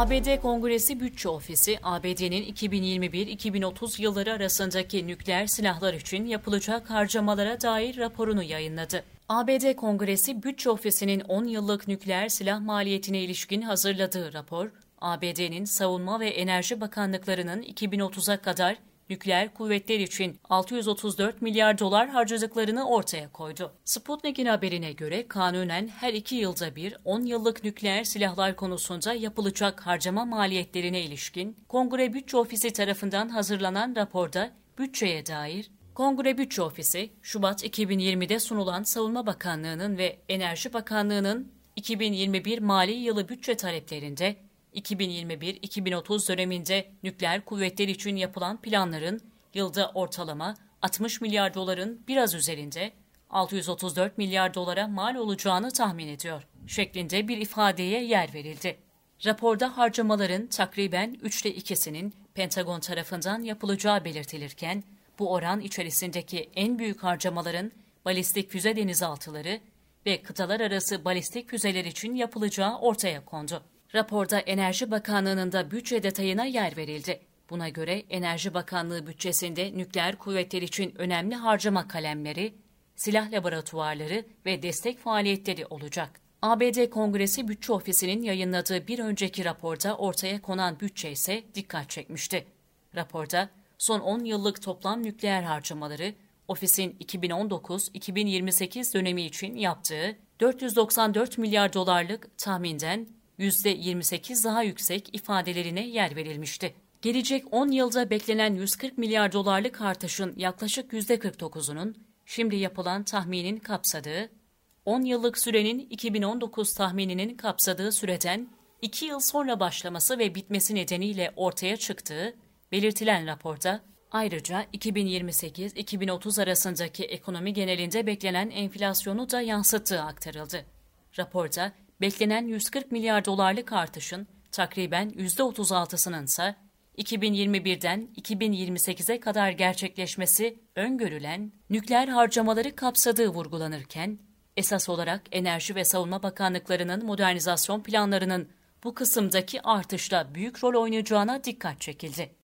ABD Kongresi Bütçe Ofisi, ABD'nin 2021-2030 yılları arasındaki nükleer silahlar için yapılacak harcamalara dair raporunu yayınladı. ABD Kongresi Bütçe Ofisi'nin 10 yıllık nükleer silah maliyetine ilişkin hazırladığı rapor, ABD'nin Savunma ve Enerji Bakanlıklarının 2030'a kadar nükleer kuvvetler için 634 milyar dolar harcadıklarını ortaya koydu. Sputnik'in haberine göre kanunen her iki yılda bir 10 yıllık nükleer silahlar konusunda yapılacak harcama maliyetlerine ilişkin Kongre Bütçe Ofisi tarafından hazırlanan raporda bütçeye dair Kongre Bütçe Ofisi, Şubat 2020'de sunulan Savunma Bakanlığı'nın ve Enerji Bakanlığı'nın 2021 mali yılı bütçe taleplerinde 2021-2030 döneminde nükleer kuvvetler için yapılan planların yılda ortalama 60 milyar doların biraz üzerinde 634 milyar dolara mal olacağını tahmin ediyor şeklinde bir ifadeye yer verildi. Raporda harcamaların takriben üçte ikisinin Pentagon tarafından yapılacağı belirtilirken, bu oran içerisindeki en büyük harcamaların balistik füze denizaltıları ve kıtalar arası balistik füzeler için yapılacağı ortaya kondu. Raporda Enerji Bakanlığı'nın da bütçe detayına yer verildi. Buna göre Enerji Bakanlığı bütçesinde nükleer kuvvetler için önemli harcama kalemleri, silah laboratuvarları ve destek faaliyetleri olacak. ABD Kongresi Bütçe Ofisi'nin yayınladığı bir önceki raporda ortaya konan bütçe ise dikkat çekmişti. Raporda son 10 yıllık toplam nükleer harcamaları ofisin 2019-2028 dönemi için yaptığı 494 milyar dolarlık tahminden %28 daha yüksek ifadelerine yer verilmişti. Gelecek 10 yılda beklenen 140 milyar dolarlık artışın yaklaşık %49'unun şimdi yapılan tahminin kapsadığı, 10 yıllık sürenin 2019 tahmininin kapsadığı süreden 2 yıl sonra başlaması ve bitmesi nedeniyle ortaya çıktığı belirtilen raporda ayrıca 2028-2030 arasındaki ekonomi genelinde beklenen enflasyonu da yansıttığı aktarıldı. Raporda beklenen 140 milyar dolarlık artışın takriben %36'sının ise 2021'den 2028'e kadar gerçekleşmesi öngörülen nükleer harcamaları kapsadığı vurgulanırken, esas olarak Enerji ve Savunma Bakanlıklarının modernizasyon planlarının bu kısımdaki artışla büyük rol oynayacağına dikkat çekildi.